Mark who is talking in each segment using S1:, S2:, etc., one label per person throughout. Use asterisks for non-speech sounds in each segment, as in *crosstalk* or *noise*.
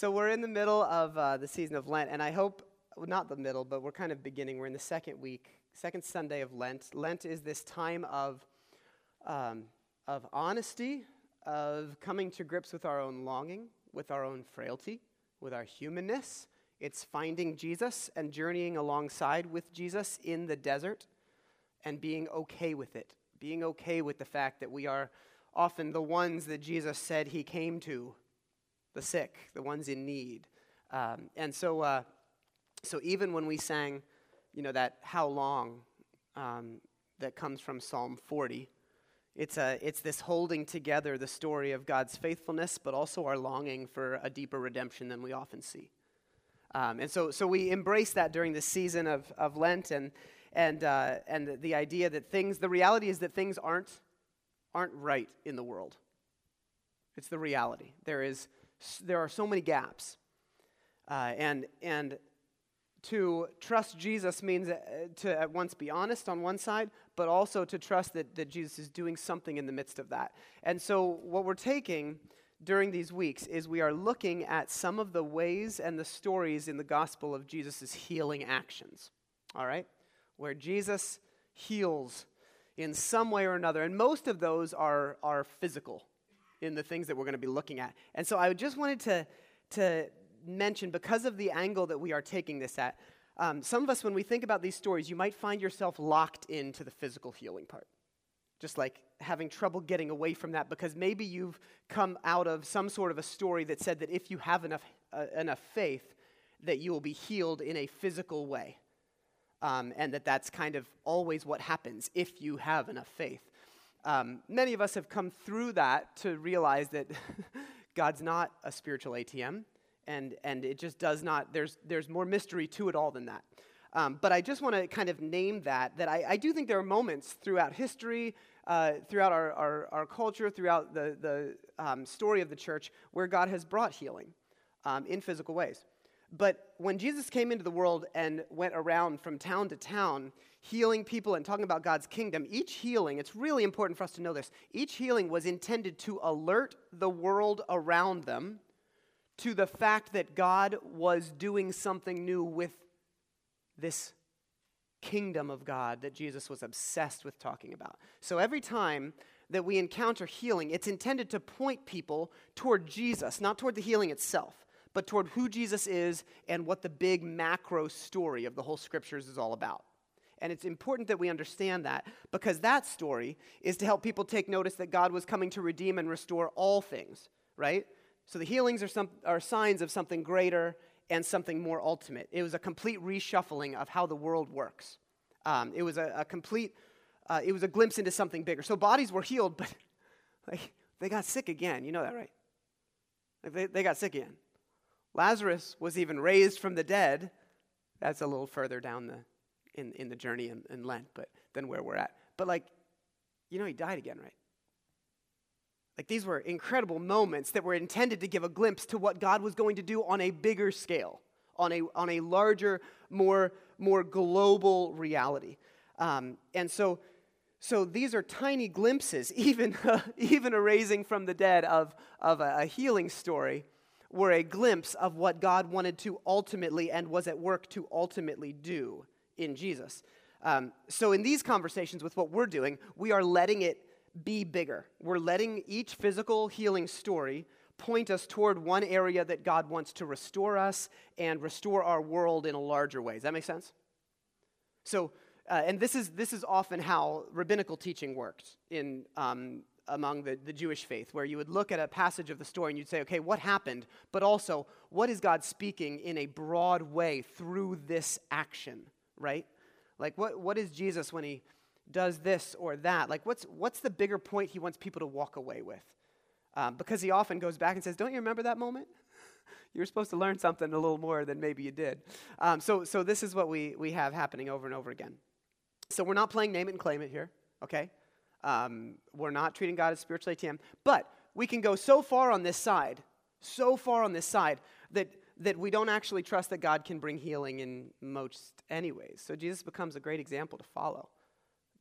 S1: So we're in the middle of uh, the season of Lent, and I hope, well, not the middle, but we're kind of beginning. We're in the second week, second Sunday of Lent. Lent is this time of, um, of honesty, of coming to grips with our own longing, with our own frailty, with our humanness. It's finding Jesus and journeying alongside with Jesus in the desert and being okay with it, being okay with the fact that we are often the ones that Jesus said he came to the sick, the ones in need. Um, and so, uh, so even when we sang, you know, that how long um, that comes from Psalm 40, it's, a, it's this holding together the story of God's faithfulness, but also our longing for a deeper redemption than we often see. Um, and so, so we embrace that during the season of, of Lent and, and, uh, and the idea that things, the reality is that things aren't, aren't right in the world. It's the reality. There is there are so many gaps. Uh, and, and to trust Jesus means uh, to at once be honest on one side, but also to trust that, that Jesus is doing something in the midst of that. And so, what we're taking during these weeks is we are looking at some of the ways and the stories in the gospel of Jesus' healing actions. All right? Where Jesus heals in some way or another. And most of those are, are physical in the things that we're going to be looking at. And so I just wanted to, to mention, because of the angle that we are taking this at, um, some of us, when we think about these stories, you might find yourself locked into the physical healing part. Just like having trouble getting away from that because maybe you've come out of some sort of a story that said that if you have enough, uh, enough faith, that you will be healed in a physical way. Um, and that that's kind of always what happens if you have enough faith. Um, many of us have come through that to realize that *laughs* God's not a spiritual ATM, and, and it just does not, there's, there's more mystery to it all than that. Um, but I just want to kind of name that, that I, I, do think there are moments throughout history, uh, throughout our, our, our, culture, throughout the, the um, story of the church, where God has brought healing um, in physical ways. But when Jesus came into the world and went around from town to town, healing people and talking about God's kingdom, each healing, it's really important for us to know this, each healing was intended to alert the world around them to the fact that God was doing something new with this kingdom of God that Jesus was obsessed with talking about. So every time that we encounter healing, it's intended to point people toward Jesus, not toward the healing itself, but toward who Jesus is and what the big macro story of the whole scriptures is all about. And it's important that we understand that because that story is to help people take notice that God was coming to redeem and restore all things, right? So the healings are, some, are signs of something greater and something more ultimate. It was a complete reshuffling of how the world works. Um, it was a, a complete, uh, it was a glimpse into something bigger. So bodies were healed, *laughs* but like, they got sick again. You know that, right? Like they, they got sick again. Lazarus was even raised from the dead. That's a little further down the, in, in the journey in, in Lent, but than where we're at. But like, you know, he died again, right? Like these were incredible moments that were intended to give a glimpse to what God was going to do on a bigger scale, on a, on a larger, more, more global reality. Um, and so, so these are tiny glimpses, *laughs* even, even a raising from the dead of, of a, a healing story were a glimpse of what God wanted to ultimately and was at work to ultimately do in Jesus. Um, so, in these conversations with what we're doing, we are letting it be bigger. We're letting each physical healing story point us toward one area that God wants to restore us and restore our world in a larger way. Does that make sense? So, uh, and this is, this is often how rabbinical teaching worked in, um, among the, the Jewish faith, where you would look at a passage of the story and you'd say, okay, what happened? But also, what is God speaking in a broad way through this action? Right? Like, what, what is Jesus when he does this or that? Like, what's, what's the bigger point he wants people to walk away with? Um, because he often goes back and says, Don't you remember that moment? *laughs* you were supposed to learn something a little more than maybe you did. Um, so, so, this is what we, we have happening over and over again. So, we're not playing name it and claim it here, okay? Um, we're not treating God as spiritual ATM, but we can go so far on this side, so far on this side, that that we don't actually trust that God can bring healing in most anyways. So Jesus becomes a great example to follow,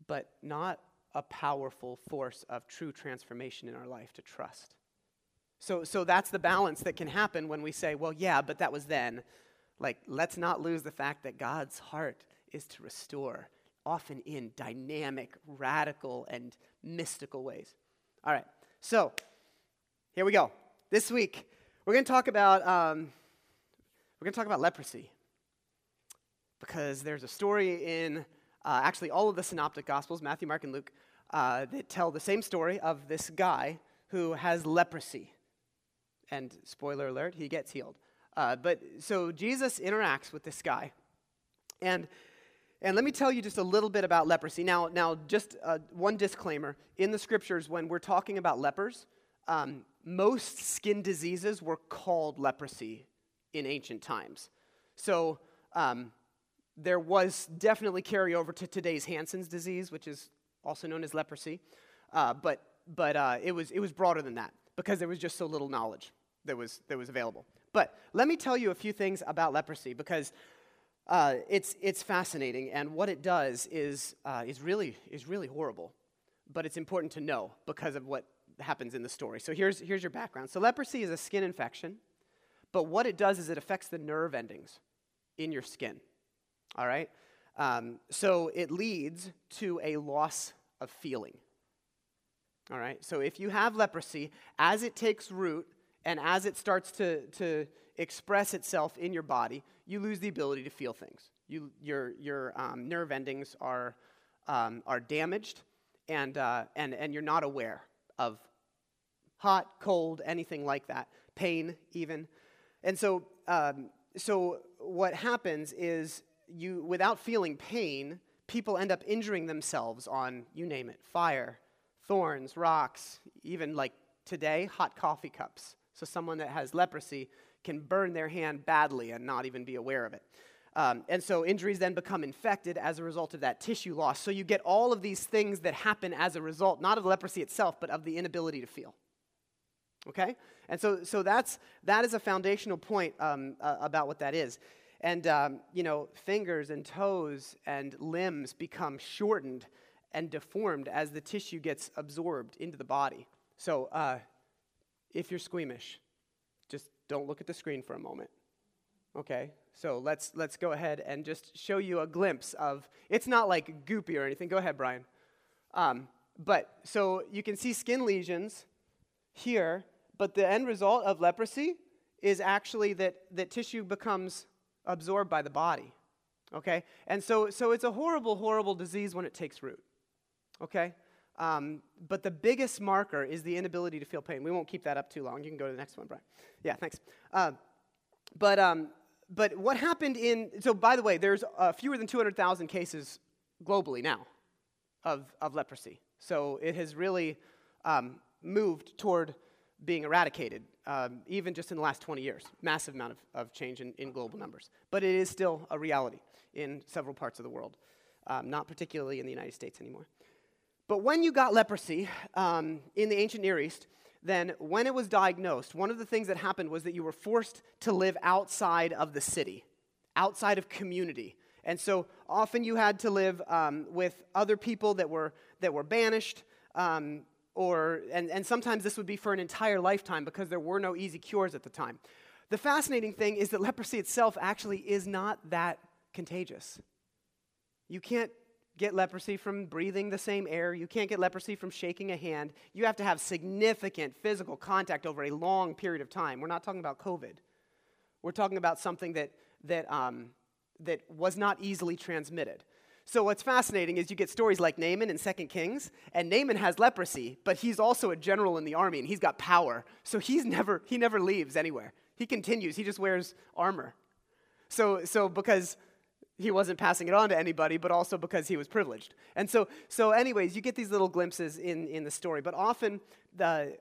S1: but not a powerful force of true transformation in our life to trust. So, so that's the balance that can happen when we say, well, yeah, but that was then. Like, let's not lose the fact that God's heart is to restore, often in dynamic, radical, and mystical ways. All right, so here we go. This week, we're going to talk about um, we're going to talk about leprosy because there's a story in uh, actually all of the synoptic gospels, Matthew, Mark, and Luke, uh, that tell the same story of this guy who has leprosy. And spoiler alert, he gets healed. Uh, but so Jesus interacts with this guy. And, and let me tell you just a little bit about leprosy. Now, now just uh, one disclaimer. In the scriptures, when we're talking about lepers, um, most skin diseases were called leprosy in ancient times. So um, there was definitely carryover to today's Hansen's disease, which is also known as leprosy. Uh, but but uh, it, was, it was broader than that because there was just so little knowledge that was, that was available. But let me tell you a few things about leprosy because uh, it's, it's fascinating, and what it does is, uh, is, really, is really horrible. But it's important to know because of what happens in the story. So here's, here's your background. So, leprosy is a skin infection, but what it does is it affects the nerve endings in your skin. All right? Um, so, it leads to a loss of feeling. All right? So, if you have leprosy, as it takes root and as it starts to, to express itself in your body, you lose the ability to feel things. You, your your um, nerve endings are, um, are damaged, and, uh, and, and you're not aware of hot, cold, anything like that, pain even. And so, um, so what happens is you, without feeling pain, people end up injuring themselves on, you name it, fire, thorns, rocks, even like today, hot coffee cups. So someone that has leprosy can burn their hand badly and not even be aware of it. Um, and so injuries then become infected as a result of that tissue loss. So you get all of these things that happen as a result, not of leprosy itself, but of the inability to feel. Okay? And so, so that's, that is a foundational point um, uh, about what that is. And, um, you know, fingers and toes and limbs become shortened and deformed as the tissue gets absorbed into the body. So, uh, if you're squeamish, just don't look at the screen for a moment. Okay? So let's let's go ahead and just show you a glimpse of it's not like goopy or anything. Go ahead, Brian. Um, but so you can see skin lesions here, but the end result of leprosy is actually that, that tissue becomes absorbed by the body. Okay? And so, so it's a horrible, horrible disease when it takes root. Okay? Um, but the biggest marker is the inability to feel pain. We won't keep that up too long. You can go to the next one, Brian. Yeah, thanks. Uh, but, um, but what happened in, so by the way, there's uh, fewer than 200,000 cases globally now of, of leprosy. So it has really um, moved toward being eradicated, um, even just in the last 20 years. Massive amount of, of change in, in global numbers. But it is still a reality in several parts of the world, um, not particularly in the United States anymore. But when you got leprosy um, in the ancient Near East, then when it was diagnosed, one of the things that happened was that you were forced to live outside of the city, outside of community. And so often you had to live um, with other people that were, that were banished, um, or, and, and sometimes this would be for an entire lifetime because there were no easy cures at the time. The fascinating thing is that leprosy itself actually is not that contagious. You can't get leprosy from breathing the same air. You can't get leprosy from shaking a hand. You have to have significant physical contact over a long period of time. We're not talking about COVID. We're talking about something that, that, um, that was not easily transmitted. So what's fascinating is you get stories like Naaman in 2 Kings, and Naaman has leprosy, but he's also a general in the army and he's got power. So he's never he never leaves anywhere. He continues. He just wears armor. So so because he wasn't passing it on to anybody, but also because he was privileged. And so, so anyways, you get these little glimpses in, in the story, but often the,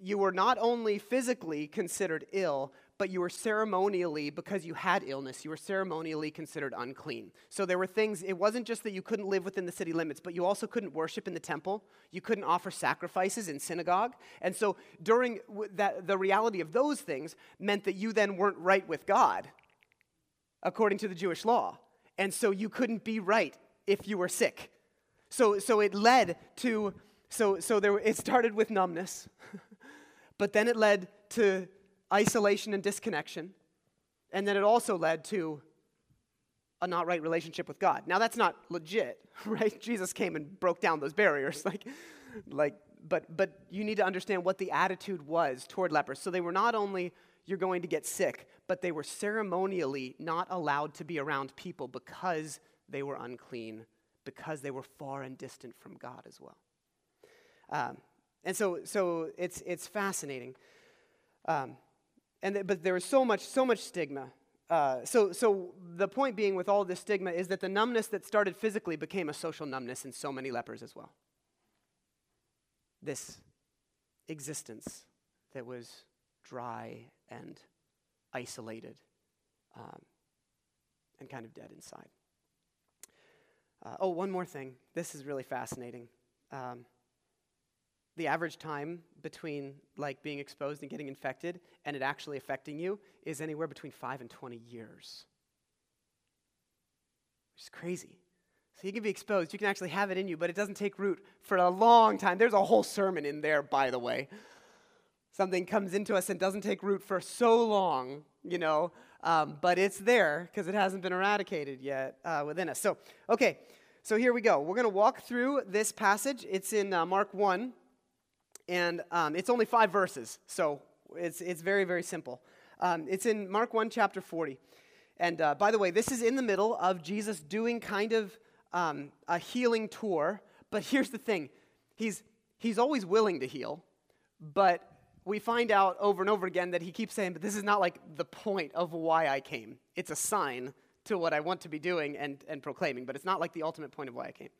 S1: you were not only physically considered ill, but you were ceremonially, because you had illness, you were ceremonially considered unclean. So there were things, it wasn't just that you couldn't live within the city limits, but you also couldn't worship in the temple. You couldn't offer sacrifices in synagogue. And so during that, the reality of those things meant that you then weren't right with God, according to the Jewish law and so you couldn't be right if you were sick. So, so it led to, so, so there, it started with numbness, *laughs* but then it led to isolation and disconnection. And then it also led to a not right relationship with God. Now that's not legit, *laughs* right? Jesus came and broke down those barriers. *laughs* Like, like, but but you need to understand what the attitude was toward lepers. So they were not only you're going to get sick, but they were ceremonially not allowed to be around people because they were unclean, because they were far and distant from God as well. Um, and so, so it's, it's fascinating. Um, and but there is so much, so much stigma. Uh, so, so the point being with all this stigma is that the numbness that started physically became a social numbness in so many lepers as well. This existence that was dry and isolated um, and kind of dead inside. Uh, oh, one more thing. This is really fascinating. Um, the average time between like being exposed and getting infected and it actually affecting you is anywhere between 5 and 20 years. Which is crazy. So you can be exposed, you can actually have it in you, but it doesn't take root for a long time. There's a whole sermon in there, by the way. Something comes into us and doesn't take root for so long, you know, um, but it's there because it hasn't been eradicated yet uh, within us. So, okay, so here we go. We're going to walk through this passage. It's in uh, Mark 1, and um, it's only five verses, so it's, it's very, very simple. Um, it's in Mark 1, chapter 40. And uh, by the way, this is in the middle of Jesus doing kind of um, a healing tour. But here's the thing he's, he's always willing to heal, but we find out over and over again that he keeps saying, but this is not like the point of why I came. It's a sign to what I want to be doing and, and proclaiming, but it's not like the ultimate point of why I came.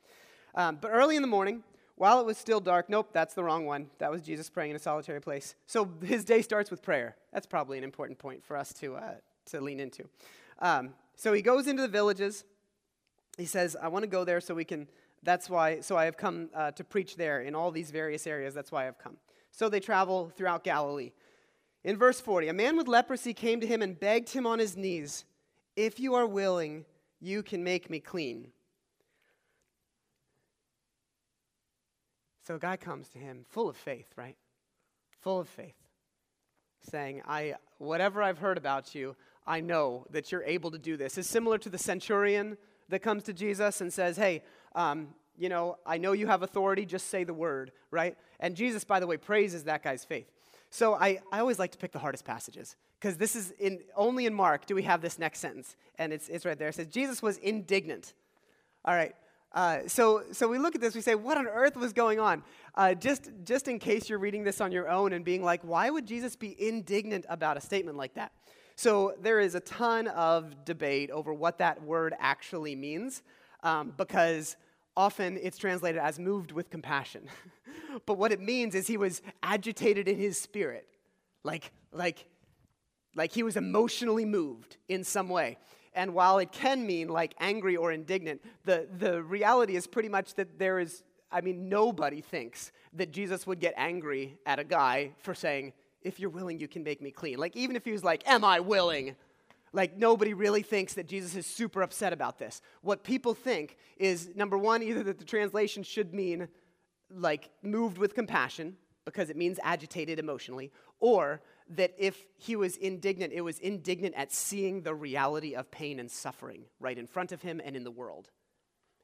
S1: Um, but early in the morning, while it was still dark, nope, that's the wrong one. That was Jesus praying in a solitary place. So his day starts with prayer. That's probably an important point for us to, uh, to lean into. Um, so he goes into the villages. He says, I want to go there so we can, that's why, so I have come uh, to preach there in all these various areas. That's why I've come. So they travel throughout Galilee. In verse 40, a man with leprosy came to him and begged him on his knees, If you are willing, you can make me clean. So a guy comes to him full of faith, right? Full of faith, saying, I, whatever I've heard about you, I know that you're able to do this. It's similar to the centurion that comes to Jesus and says, Hey, um, you know, I know you have authority, just say the word, right? And Jesus, by the way, praises that guy's faith. So I, I always like to pick the hardest passages because this is in only in Mark do we have this next sentence, and it's, it's right there. It says, Jesus was indignant. All right, uh, so, so we look at this, we say, what on earth was going on? Uh, just, just in case you're reading this on your own and being like, why would Jesus be indignant about a statement like that? So there is a ton of debate over what that word actually means, um, because often it's translated as moved with compassion. *laughs* but what it means is he was agitated in his spirit, like, like, like he was emotionally moved in some way. And while it can mean like angry or indignant, the, the reality is pretty much that there is, I mean, nobody thinks that Jesus would get angry at a guy for saying, if you're willing, you can make me clean. Like, even if he was like, Am I willing? Like, nobody really thinks that Jesus is super upset about this. What people think is number one, either that the translation should mean like moved with compassion, because it means agitated emotionally, or that if he was indignant, it was indignant at seeing the reality of pain and suffering right in front of him and in the world.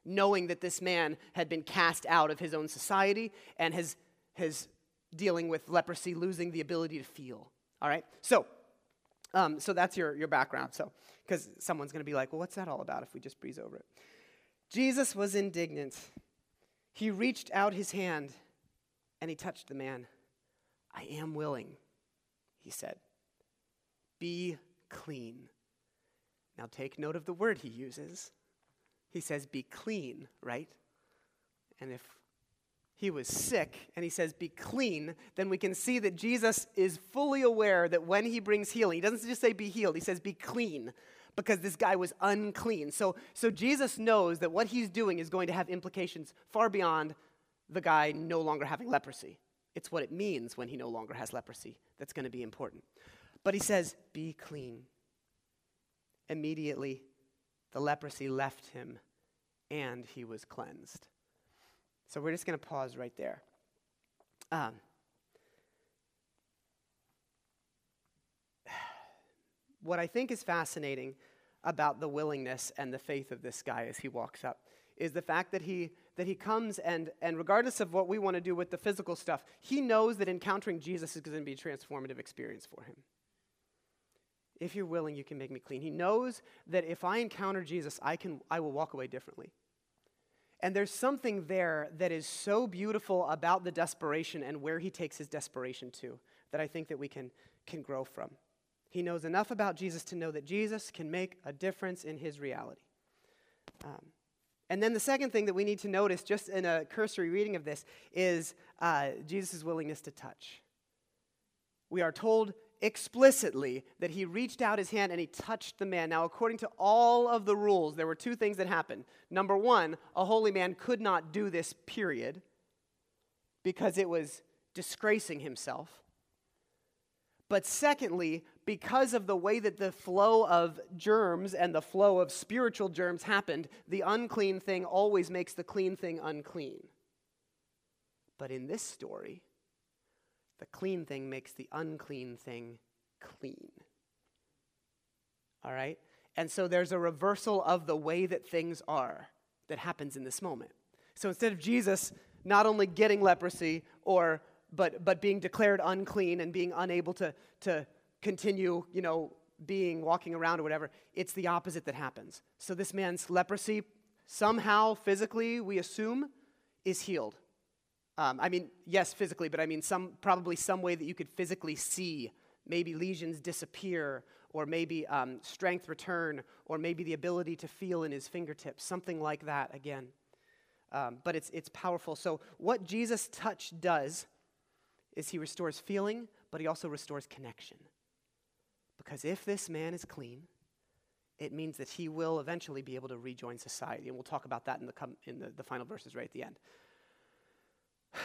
S1: Knowing that this man had been cast out of his own society and has, has dealing with leprosy, losing the ability to feel. All right? So, um, so that's your, your background. So, because someone's going to be like, well, what's that all about if we just breeze over it? Jesus was indignant. He reached out his hand and he touched the man. I am willing he said. Be clean. Now take note of the word he uses. He says, be clean, right? And if he was sick and he says, be clean, then we can see that Jesus is fully aware that when he brings healing, he doesn't just say be healed, he says be clean because this guy was unclean. So, so Jesus knows that what he's doing is going to have implications far beyond the guy no longer having leprosy. It's what it means when he no longer has leprosy that's going to be important. But he says, Be clean. Immediately, the leprosy left him and he was cleansed. So we're just going to pause right there. Um, *sighs* what I think is fascinating about the willingness and the faith of this guy as he walks up is the fact that he that he comes and and regardless of what we want to do with the physical stuff, he knows that encountering Jesus is going to be a transformative experience for him. If you're willing, you can make me clean. He knows that if I encounter Jesus, I can I will walk away differently. And there's something there that is so beautiful about the desperation and where he takes his desperation to that I think that we can, can grow from. He knows enough about Jesus to know that Jesus can make a difference in his reality. Um, and then the second thing that we need to notice, just in a cursory reading of this, is uh, Jesus' willingness to touch. We are told explicitly that he reached out his hand and he touched the man. Now, according to all of the rules, there were two things that happened. Number one, a holy man could not do this, period, because it was disgracing himself. But secondly, because of the way that the flow of germs and the flow of spiritual germs happened, the unclean thing always makes the clean thing unclean. But in this story, the clean thing makes the unclean thing clean. All right? And so there's a reversal of the way that things are that happens in this moment. So instead of Jesus not only getting leprosy or but, but being declared unclean and being unable to, to continue, you know, being walking around or whatever, it's the opposite that happens. So this man's leprosy, somehow physically, we assume, is healed. Um, I mean, yes, physically, but I mean some probably some way that you could physically see. Maybe lesions disappear, or maybe um, strength return, or maybe the ability to feel in his fingertips, something like that again. Um, but it's, it's powerful. So, what Jesus' touch does is he restores feeling, but he also restores connection. Because if this man is clean, it means that he will eventually be able to rejoin society. And we'll talk about that in the, com- in the, the final verses right at the end. *sighs*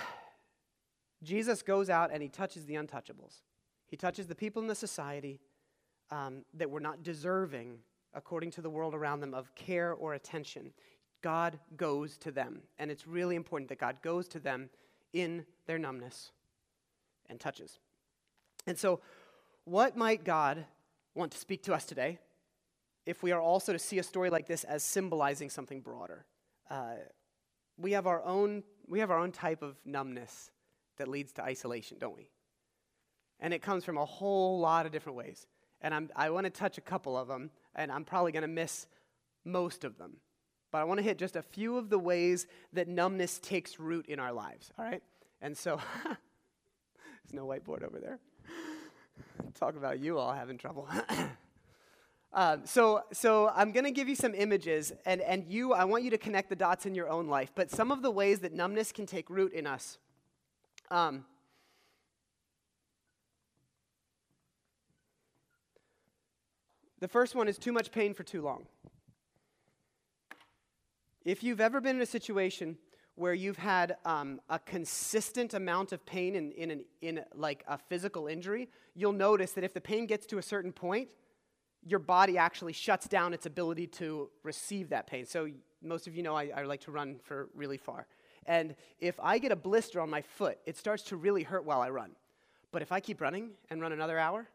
S1: Jesus goes out and he touches the untouchables. He touches the people in the society um, that were not deserving, according to the world around them, of care or attention. God goes to them. And it's really important that God goes to them in their numbness and touches. And so, what might God want to speak to us today if we are also to see a story like this as symbolizing something broader? Uh, we have our own we have our own type of numbness that leads to isolation, don't we? And it comes from a whole lot of different ways. And I'm, I want to touch a couple of them, and I'm probably going to miss most of them. But I want to hit just a few of the ways that numbness takes root in our lives, all right? And so *laughs* There's no whiteboard over there. *laughs* Talk about you all having trouble. *coughs* um, so, so I'm going to give you some images, and, and you, I want you to connect the dots in your own life. But some of the ways that numbness can take root in us. Um, the first one is too much pain for too long. If you've ever been in a situation where you've had um, a consistent amount of pain in, in, an, in like a physical injury, you'll notice that if the pain gets to a certain point, your body actually shuts down its ability to receive that pain. So most of you know I, I like to run for really far. And if I get a blister on my foot, it starts to really hurt while I run. But if I keep running and run another hour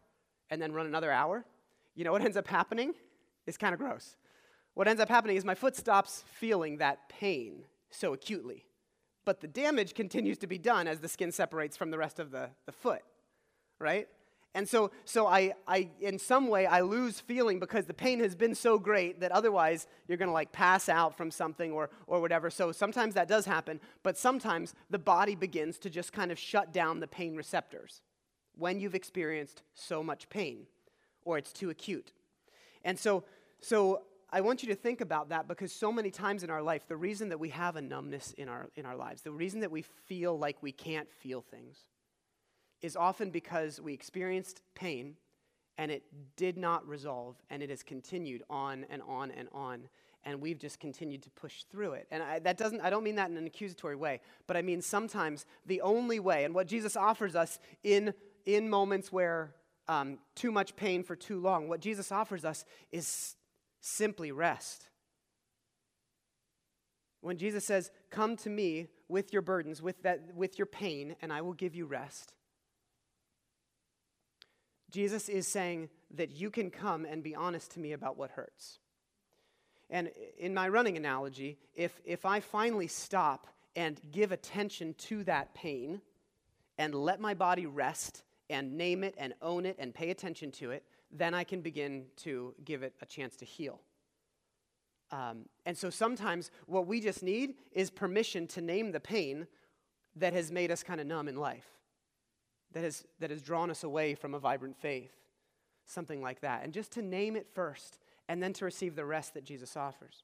S1: and then run another hour, you know what ends up happening? It's kind of gross. What ends up happening is my foot stops feeling that pain so acutely. But the damage continues to be done as the skin separates from the rest of the, the foot, right? And so, so I, I, in some way, I lose feeling because the pain has been so great that otherwise you're going to like pass out from something or, or whatever. So sometimes that does happen, but sometimes the body begins to just kind of shut down the pain receptors when you've experienced so much pain or it's too acute. And so, so I want you to think about that because so many times in our life, the reason that we have a numbness in our, in our lives, the reason that we feel like we can't feel things, is often because we experienced pain and it did not resolve and it has continued on and on and on and we've just continued to push through it. And I, that doesn't i don't mean that in an accusatory way but i mean sometimes the only way and what jesus offers us in in moments where um, too much pain for too long what jesus offers us is simply rest. When Jesus says, Come to me with your burdens, with, that, with your pain, and I will give you rest. Jesus is saying, that you can come and be honest to me about what hurts. And in my running analogy, if, if I finally stop and give attention to that pain and let my body rest and name it and own it and pay attention to it, then I can begin to give it a chance to heal. Um, and so sometimes what we just need is permission to name the pain that has made us kind of numb in life, that has, that has drawn us away from a vibrant faith, something like that. And just to name it first and then to receive the rest that Jesus offers.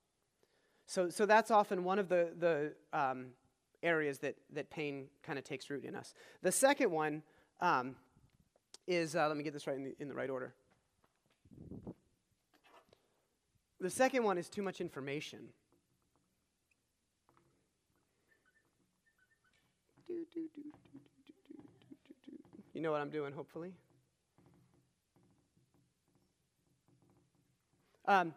S1: So, so that's often one of the, the um, areas that, that pain kind of takes root in us. The second one um, is, uh, let me get this right in the, in the right order. The second one is too much information. You know what I'm doing, hopefully. Um,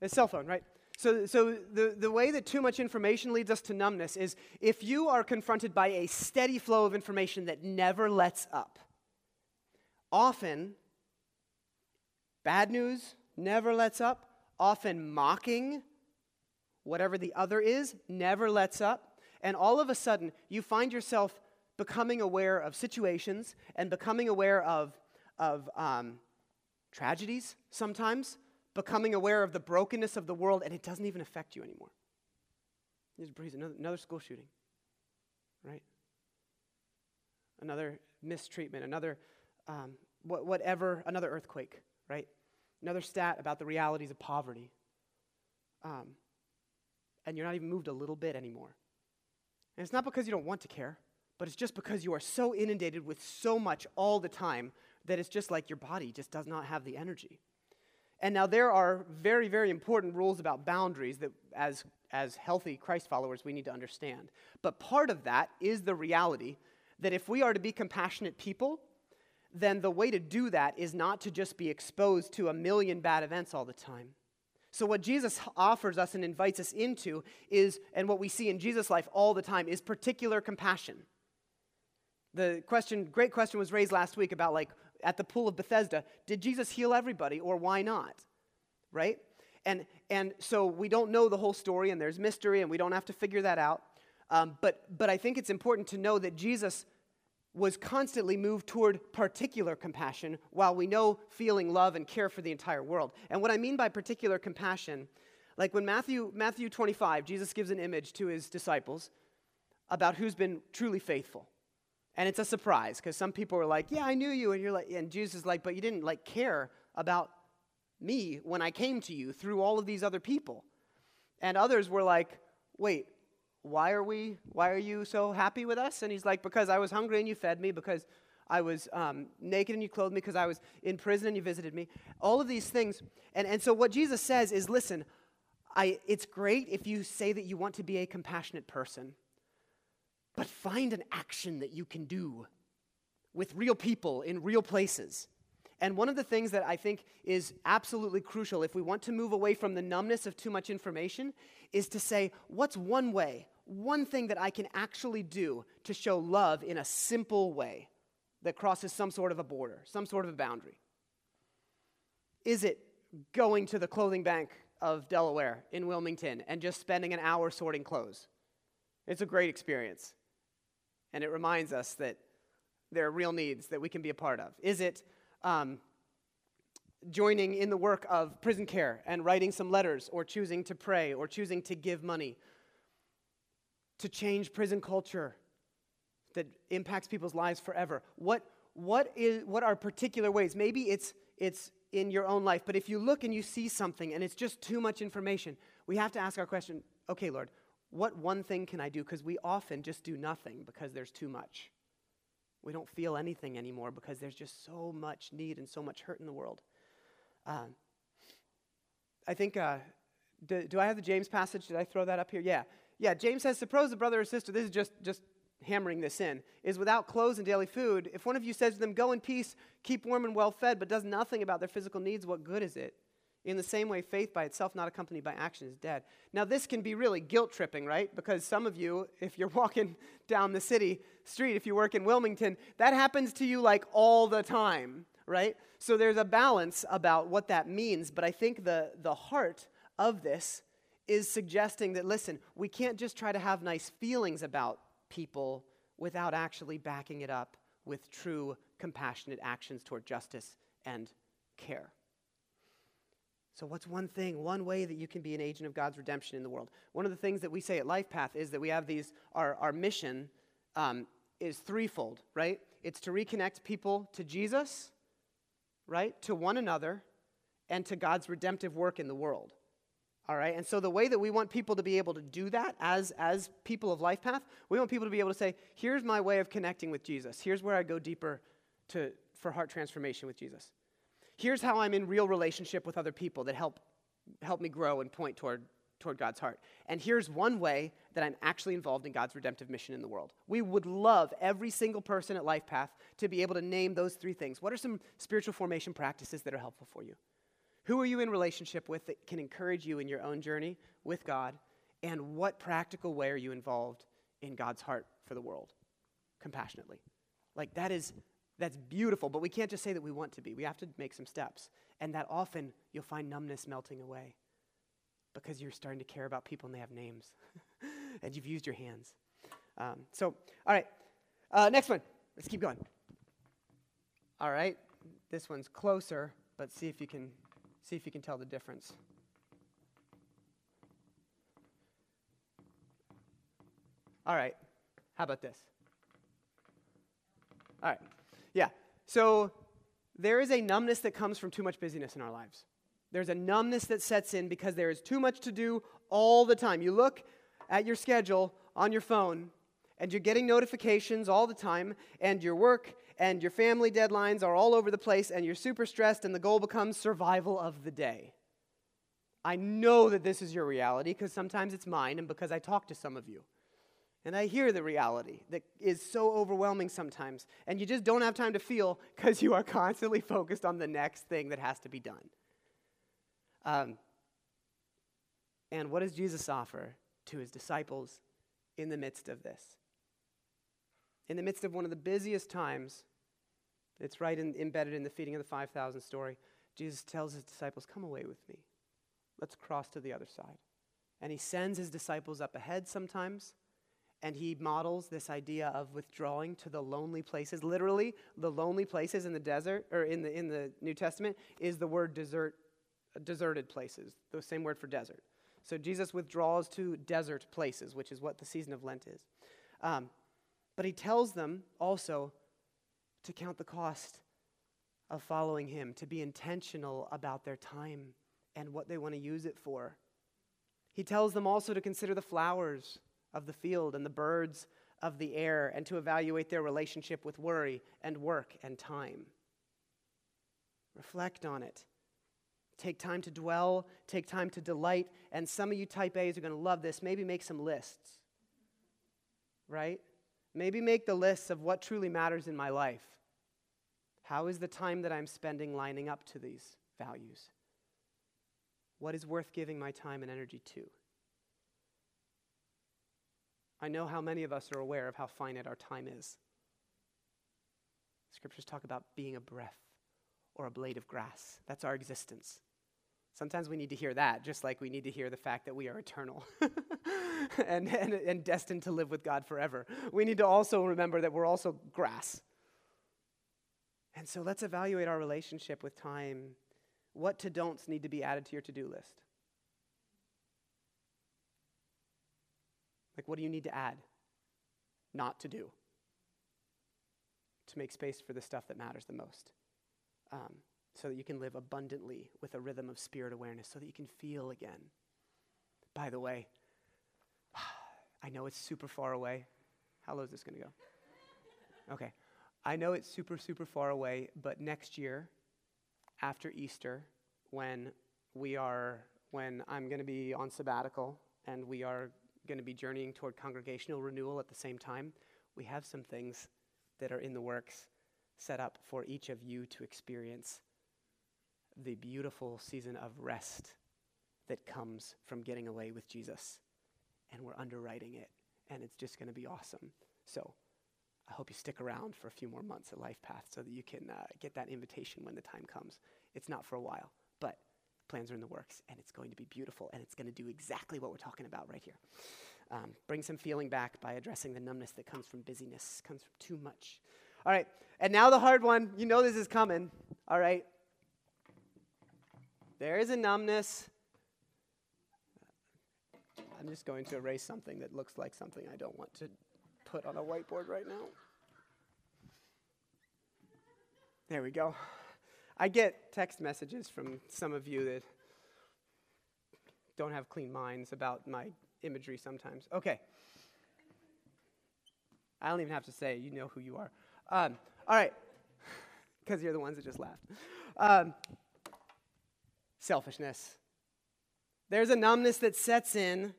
S1: a cell phone, right? So, so the, the way that too much information leads us to numbness is if you are confronted by a steady flow of information that never lets up, often bad news never lets up, often mocking whatever the other is never lets up, and all of a sudden you find yourself becoming aware of situations and becoming aware of, of um, tragedies sometimes becoming aware of the brokenness of the world, and it doesn't even affect you anymore. There's another, another school shooting, right? Another mistreatment, another um, whatever, another earthquake, right? Another stat about the realities of poverty. Um, and you're not even moved a little bit anymore. And it's not because you don't want to care, but it's just because you are so inundated with so much all the time that it's just like your body just does not have the energy. And now there are very, very important rules about boundaries that, as, as healthy Christ followers, we need to understand. But part of that is the reality that if we are to be compassionate people, then the way to do that is not to just be exposed to a million bad events all the time. So, what Jesus offers us and invites us into is, and what we see in Jesus' life all the time, is particular compassion. The question, great question was raised last week about like, at the pool of Bethesda, did Jesus heal everybody or why not? Right? And, and so we don't know the whole story and there's mystery and we don't have to figure that out. Um, but, but I think it's important to know that Jesus was constantly moved toward particular compassion while we know feeling love and care for the entire world. And what I mean by particular compassion, like when Matthew, Matthew 25, Jesus gives an image to his disciples about who's been truly faithful. And it's a surprise because some people are like, "Yeah, I knew you," and you're like, and Jesus is like, "But you didn't like care about me when I came to you through all of these other people." And others were like, "Wait, why are we? Why are you so happy with us?" And he's like, "Because I was hungry and you fed me. Because I was um, naked and you clothed me. Because I was in prison and you visited me. All of these things. And and so what Jesus says is, listen, I, it's great if you say that you want to be a compassionate person." but find an action that you can do with real people in real places. And one of the things that I think is absolutely crucial if we want to move away from the numbness of too much information is to say, what's one way, one thing that I can actually do to show love in a simple way that crosses some sort of a border, some sort of a boundary? Is it going to the clothing bank of Delaware in Wilmington and just spending an hour sorting clothes? It's a great experience and it reminds us that there are real needs that we can be a part of? Is it um, joining in the work of prison care and writing some letters or choosing to pray or choosing to give money to change prison culture that impacts people's lives forever? What, what, is, what are particular ways? Maybe it's, it's in your own life, but if you look and you see something and it's just too much information, we have to ask our question okay, Lord, what one thing can I do? Because we often just do nothing because there's too much. We don't feel anything anymore because there's just so much need and so much hurt in the world. Um, I think, uh, do, do, I have the James passage? Did I throw that up here? Yeah. Yeah, James says, suppose a brother or sister, this is just, just hammering this in, is without clothes and daily food. If one of you says to them, go in peace, keep warm and well fed, but does nothing about their physical needs, what good is it? In the same way, faith by itself, not accompanied by action, is dead. Now, this can be really guilt tripping, right? Because some of you, if you're *laughs* walking down the city street, if you work in Wilmington, that happens to you like all the time. right? So there's a balance about what that means, but I think the, the heart of this is suggesting that, listen, we can't just try to have nice feelings about people without actually backing it up with true compassionate actions toward justice and care. So, what's one thing, one way that you can be an agent of God's redemption in the world? One of the things that we say at Life Path is that we have these, our, our mission um, is threefold, right? It's to reconnect people to Jesus, right? To one another, and to God's redemptive work in the world. All right? And so the way that we want people to be able to do that as, as people of Life Path, we want people to be able to say, here's my way of connecting with Jesus. Here's where I go deeper to, for heart transformation with Jesus. Here's how I'm in real relationship with other people that help, help me grow and point toward, toward God's heart. And here's one way that I'm actually involved in God's redemptive mission in the world. We would love every single person at Life Path to be able to name those three things. What are some spiritual formation practices that are helpful for you? Who are you in relationship with that can encourage you in your own journey with God? And what practical way are you involved in God's heart for the world compassionately? Like that is that's beautiful, but we can't just say that we want to be. We have to make some steps. And that often you'll find numbness melting away because you're starting to care about people and they have names *laughs* and you've used your hands. Um, so, all right, uh, next one. Let's keep going. All right, this one's closer, but see if you can see if you can tell the difference. All right, how about this? All right. Yeah. So there is a numbness that comes from too much busyness in our lives. There's a numbness that sets in because there is too much to do all the time. You look at your schedule on your phone and you're getting notifications all the time, and your work and your family deadlines are all over the place, and you're super stressed, and the goal becomes survival of the day. I know that this is your reality because sometimes it's mine, and because I talk to some of you. And I hear the reality that is so overwhelming sometimes. And you just don't have time to feel because you are constantly *laughs* focused on the next thing that has to be done. Um, and what does Jesus offer to his disciples in the midst of this? In the midst of one of the busiest times, it's right in, embedded in the feeding of the 5,000 story, Jesus tells his disciples, Come away with me. Let's cross to the other side. And he sends his disciples up ahead sometimes and he models this idea of withdrawing to the lonely places. Literally, the lonely places in the desert or in the in the New Testament is the word desert, deserted places. The same word for desert. So Jesus withdraws to desert places, which is what the season of Lent is. Um, but he tells them also to count the cost of following him, to be intentional about their time and what they want to use it for. He tells them also to consider the flowers of the field and the birds of the air and to evaluate their relationship with worry and work and time. Reflect on it. Take time to dwell, take time to delight, and some of you type A's are going to love this. Maybe make some lists, right? Maybe make the list of what truly matters in my life. How is the time that I'm spending lining up to these values? What is worth giving my time and energy to? I know how many of us are aware of how finite our time is. Scriptures talk about being a breath or a blade of grass. That's our existence. Sometimes we need to hear that, just like we need to hear the fact that we are eternal *laughs* and, and, and destined to live with God forever. We need to also remember that we're also grass. And so let's evaluate our relationship with time. What to don'ts need to be added to your to do list? Like, what do you need to add? Not to do. To make space for the stuff that matters the most. Um, so that you can live abundantly with a rhythm of spirit awareness, so that you can feel again. By the way, *sighs* I know it's super far away. How low is this going to go? Okay. I know it's super, super far away, but next year, after Easter, when we are, when I'm going to be on sabbatical and we are going to be journeying toward congregational renewal at the same time, we have some things that are in the works set up for each of you to experience the beautiful season of rest that comes from getting away with Jesus. And we're underwriting it, and it's just going to be awesome. So I hope you stick around for a few more months at Life Path so that you can uh, get that invitation when the time comes. It's not for a while, but plans are in the works, and it's going to be beautiful, and it's going to do exactly what we're talking about right here. Um, bring some feeling back by addressing the numbness that comes from busyness, comes from too much. All right, and now the hard one. You know this is coming. All right. There is a numbness. I'm just going to erase something that looks like something I don't want to put on a whiteboard right now. There we go. I get text messages from some of you that don't have clean minds about my imagery sometimes. Okay. I don't even have to say, you know who you are. Um, all right. *laughs* Because you're the ones that just laughed. Um, selfishness. There's a numbness that sets in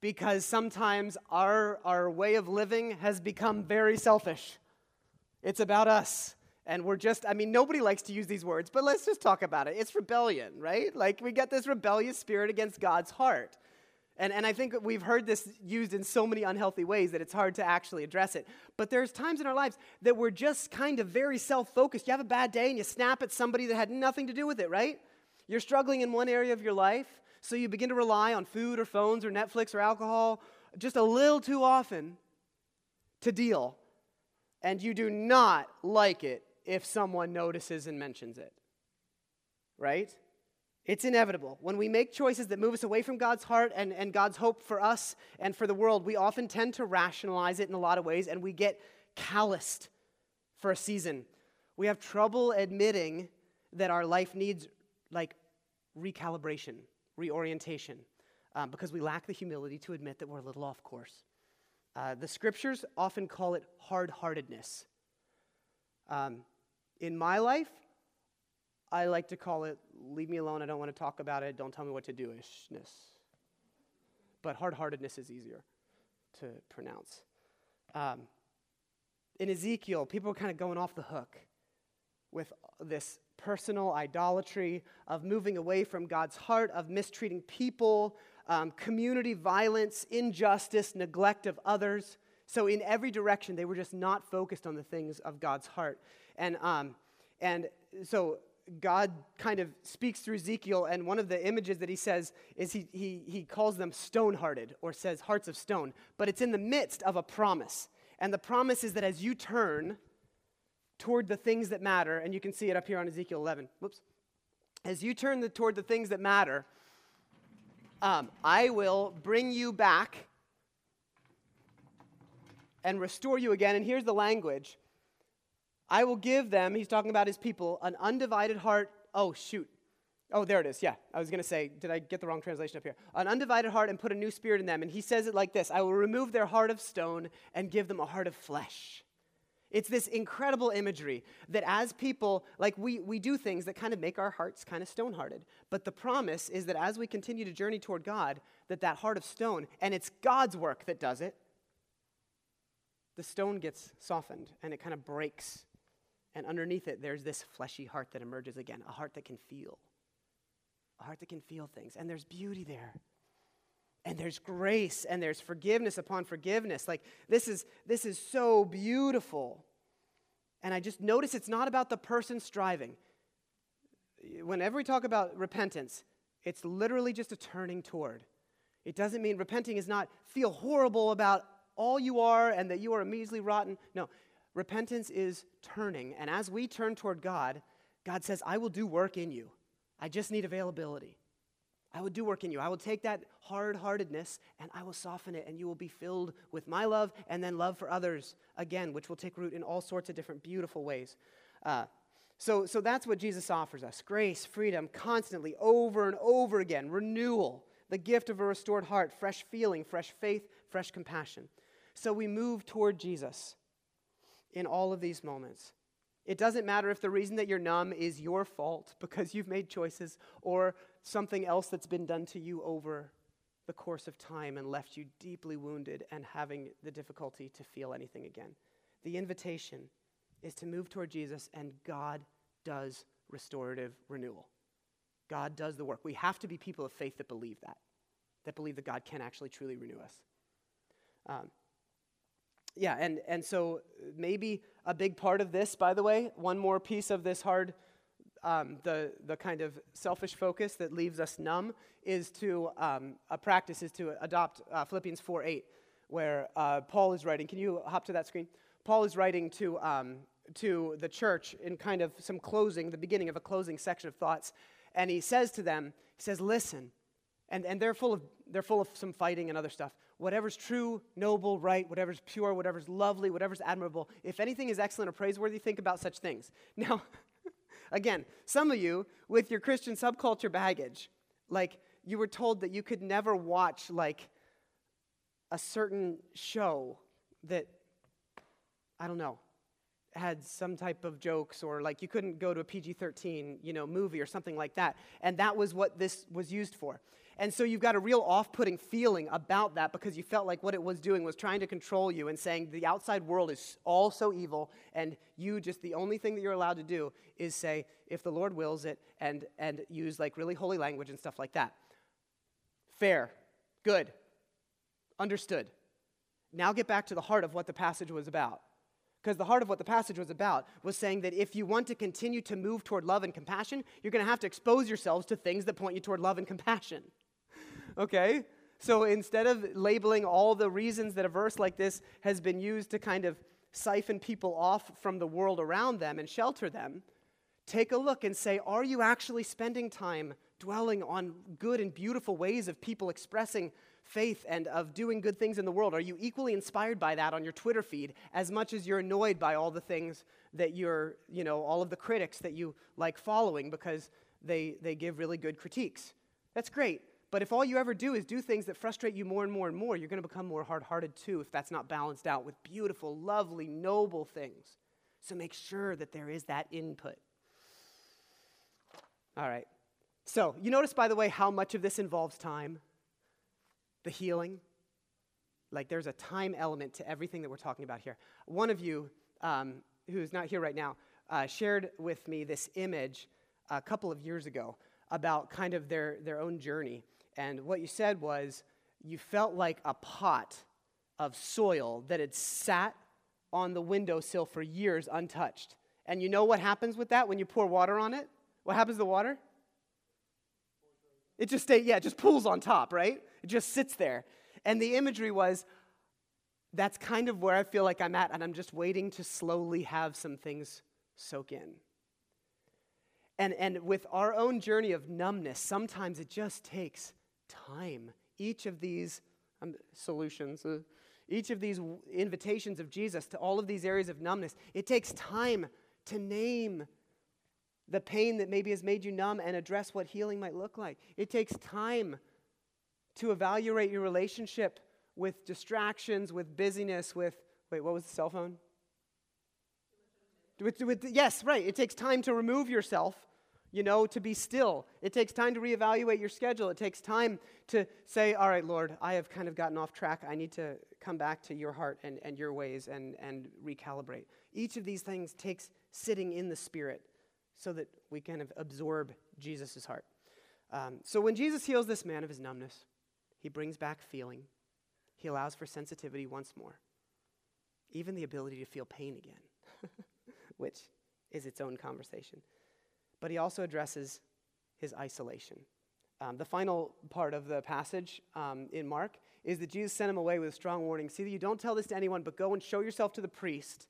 S1: because sometimes our, our way of living has become very selfish. It's about us. And we're just, I mean, nobody likes to use these words, but let's just talk about it. It's rebellion, right? Like we get this rebellious spirit against God's heart. And, and I think we've heard this used in so many unhealthy ways that it's hard to actually address it. But there's times in our lives that we're just kind of very self focused. You have a bad day and you snap at somebody that had nothing to do with it, right? You're struggling in one area of your life, so you begin to rely on food or phones or Netflix or alcohol just a little too often to deal. And you do not like it if someone notices and mentions it. Right? It's inevitable. When we make choices that move us away from God's heart and, and God's hope for us and for the world, we often tend to rationalize it in a lot of ways and we get calloused for a season. We have trouble admitting that our life needs like recalibration, reorientation, um, because we lack the humility to admit that we're a little off course. Uh, the scriptures often call it hard heartedness. Um, in my life, I like to call it leave me alone, I don't want to talk about it, don't tell me what to do ishness. But hard heartedness is easier to pronounce. Um, in Ezekiel, people are kind of going off the hook with this personal idolatry, of moving away from God's heart, of mistreating people, um, community violence, injustice, neglect of others. So, in every direction, they were just not focused on the things of God's heart. And, um, and so, God kind of speaks through Ezekiel, and one of the images that he says is he, he, he calls them stone hearted or says hearts of stone, but it's in the midst of a promise. And the promise is that as you turn toward the things that matter, and you can see it up here on Ezekiel 11. Whoops. As you turn the, toward the things that matter, um, I will bring you back and restore you again. And here's the language I will give them, he's talking about his people, an undivided heart. Oh, shoot. Oh, there it is. Yeah, I was going to say, did I get the wrong translation up here? An undivided heart and put a new spirit in them. And he says it like this I will remove their heart of stone and give them a heart of flesh. It's this incredible imagery that as people, like we, we do things that kind of make our hearts kind of stone hearted. But the promise is that as we continue to journey toward God, that that heart of stone, and it's God's work that does it, the stone gets softened and it kind of breaks. And underneath it, there's this fleshy heart that emerges again, a heart that can feel, a heart that can feel things. And there's beauty there and there's grace and there's forgiveness upon forgiveness like this is this is so beautiful and i just notice it's not about the person striving. Whenever we talk about repentance it's literally just a turning toward. It doesn't mean repenting is not feel horrible about all you are and that you are measly rotten. No repentance is turning. And as we turn toward god god says i will do work in you. I just need availability I will do work in you. I will take that hard heartedness and I will soften it, and you will be filled with my love and then love for others again, which will take root in all sorts of different beautiful ways. Uh, so, so that's what Jesus offers us grace, freedom, constantly, over and over again, renewal, the gift of a restored heart, fresh feeling, fresh faith, fresh compassion. So we move toward Jesus in all of these moments. It doesn't matter if the reason that you're numb is your fault *laughs* because you've made choices or something else that's been done to you over the course of time and left you deeply wounded and having the difficulty to feel anything again. The invitation is to move toward Jesus, and God does restorative renewal. God does the work. We have to be people of faith that believe that, that believe that God can actually truly renew us. Um, yeah, and, and so maybe a big part of this, by the way, one more piece of this hard, um, the, the kind of selfish focus that leaves us numb is to, um, a practice is to adopt uh, Philippians 4 8, where uh, Paul is writing. Can you hop to that screen? Paul is writing to, um, to the church in kind of some closing, the beginning of a closing section of thoughts. And he says to them, he says, listen, and, and they're, full of, they're full of some fighting and other stuff. Whatever's true, noble, right, whatever's pure, whatever's lovely, whatever's admirable, if anything is excellent or praiseworthy, think about such things. *laughs* Now, again, some of you with your Christian subculture baggage, like you were told that you could never watch like a certain show that, I don't know, had some type of jokes or like you couldn't go to a PG-13, you know, movie or something like that. And that was what this was used for. And so you've got a real off putting feeling about that because you felt like what it was doing was trying to control you and saying the outside world is all so evil, and you just the only thing that you're allowed to do is say, if the Lord wills it, and, and use like really holy language and stuff like that. Fair, good, understood. Now get back to the heart of what the passage was about. Because the heart of what the passage was about was saying that if you want to continue to move toward love and compassion, you're going to have to expose yourselves to things that point you toward love and compassion *laughs* okay? So instead of labeling all the reasons that a verse like this has been used to kind of siphon people off from the world around them and shelter them, take a look and say, are you actually spending time dwelling on good and beautiful ways of people expressing faith and of doing good things in the world? Are you equally inspired by that on your Twitter feed as much as you're annoyed by all the things that you're, you know, all of the critics that you like following because they, they give really good critiques? That's great. But if all you ever do is do things that frustrate you more and more and more, you're going to become more hard hearted too if that's not balanced out with beautiful, lovely, noble things. So make sure that there is that input. All right. So, you notice, by the way, how much of this involves time? The healing. Like, there's a time element to everything that we're talking about here. One of you, um, who's not here right now, uh, shared with me this image a couple of years ago about kind of their, their own journey. And what you said was you felt like a pot of soil that had sat on the windowsill for years untouched. And you know what happens with that when you pour water on it? What happens to the water? It just stays, yeah, it just pools on top, right? It just sits there. And the imagery was that's kind of where I feel like I'm at, and I'm just waiting to slowly have some things soak in. And, and with our own journey of numbness, sometimes it just takes time. Each of these um, solutions, uh, each of these invitations of Jesus to all of these areas of numbness, it takes time to name the pain that maybe has made you numb and address what healing might look like. It takes time to evaluate your relationship with distractions, with busyness, with, wait, what was the cell phone? With, with, yes, right. It takes time to remove yourself you know, to be still. It takes time to reevaluate your schedule. It takes time to say, all right, Lord, I have kind of gotten off track. I need to come back to your heart and, and your ways and, and recalibrate. Each of these things takes sitting in the Spirit so that we kind of absorb Jesus' heart. Um, so when Jesus heals this man of his numbness, he brings back feeling. He allows for sensitivity once more, even the ability to feel pain again, *laughs* which is its own conversation but he also addresses his isolation. Um, the final part of the passage um, in Mark is that Jesus sent him away with a strong warning. See that you don't tell this to anyone, but go and show yourself to the priest.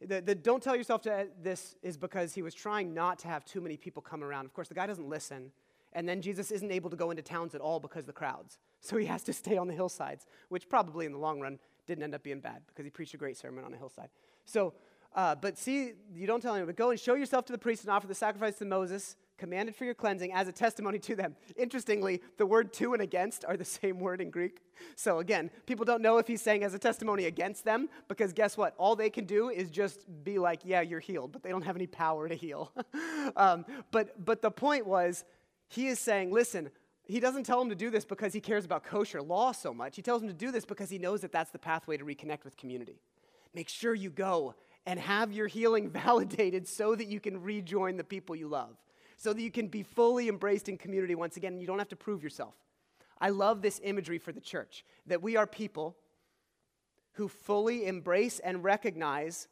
S1: The, the don't tell yourself to this is because he was trying not to have too many people come around. Of course, the guy doesn't listen. And then Jesus isn't able to go into towns at all because of the crowds. So he has to *laughs* stay on the hillsides, which probably in the long run didn't end up being bad because he preached a great sermon on a hillside. So uh, but see, you don't tell anyone, but go and show yourself to the priest and offer the sacrifice to Moses, commanded for your cleansing, as a testimony to them. Interestingly, the word to and against are the same *laughs* word in Greek. So again, people don't know if he's saying as a testimony against them, because guess what? All they can do is just be like, yeah, you're healed, but they don't have any power to heal. *laughs* um, but, but the point was, he is saying, listen, he doesn't tell him to do this because he cares about kosher law so much. He tells him to do this because he knows that that's the pathway to reconnect with community. Make sure you go and have your healing *laughs* validated so that you can rejoin the people you love, so that you can be fully embraced in community once again and you don't have to prove yourself. I love this imagery for the church that we are people who fully embrace and recognize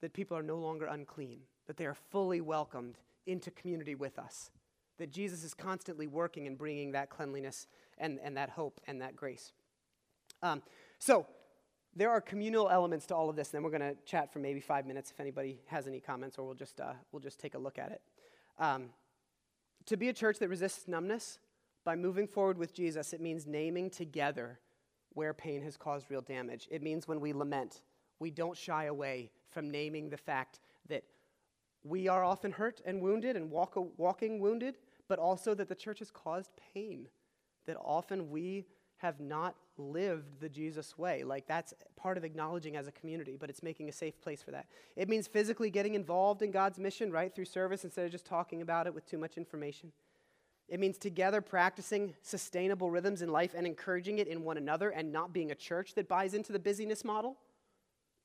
S1: that people are no longer unclean, that they are fully welcomed into community with us, that Jesus is constantly working and bringing that cleanliness and, and that hope and that grace. Um, so, there are communal elements to all of this. And then we're going to chat for maybe five minutes if anybody has any comments, or we'll just, uh, we'll just take a look at it. Um, to be a church that resists numbness, by moving forward with Jesus, it means naming together where pain has caused real damage. It means when we lament, we don't shy away from naming the fact that we are often hurt and wounded and walk, walking wounded, but also that the church has caused pain, that often we have not lived the Jesus way. Like that's part of acknowledging as a community, but it's making a safe place for that. It means physically getting involved in God's mission, right, through service instead of just talking about it with too much information. It means together practicing sustainable rhythms in life and encouraging it in one another and not being a church that buys into the busyness model,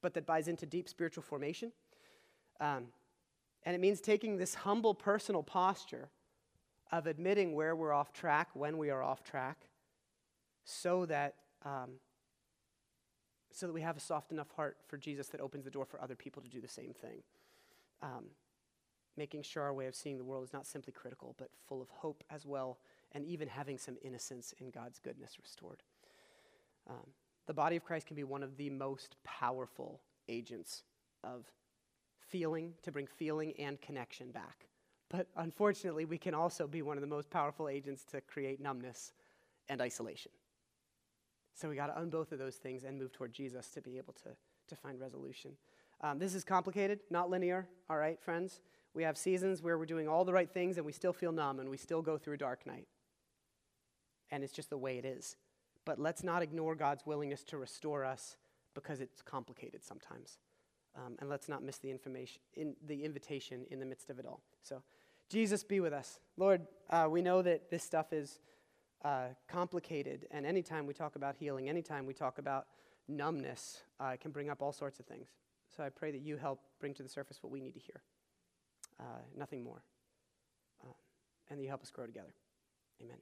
S1: but that buys into deep spiritual formation. Um, and it means taking this humble personal posture of admitting where we're off track, when we are off track, so that, um, so that we have a soft enough heart for Jesus that opens the door for other people to do the same thing. Um, making sure our way of seeing the world is not simply critical, but full of hope as well, and even having some innocence in God's goodness restored. Um, the body of Christ can be one of the most powerful agents of feeling, to bring feeling and connection back. But unfortunately, we can also be one of the most powerful agents to create numbness and isolation. So we got to own both of those things and move toward Jesus to be able to, to find resolution. Um, this is complicated, not linear, all right, friends? We have seasons where we're doing all the right things and we still feel numb and we still go through a dark night. And it's just the way it is. But let's not ignore God's willingness to restore us because it's complicated sometimes. Um, and let's not miss the information in the invitation in the midst of it all. So, Jesus, be with us, Lord. Uh, we know that this stuff is uh, complicated, and anytime we talk about healing, anytime we talk about numbness, uh, it can bring up all sorts of things. So I pray that you help bring to the surface what we need to hear uh, nothing more. Uh, and that you help us grow together. Amen.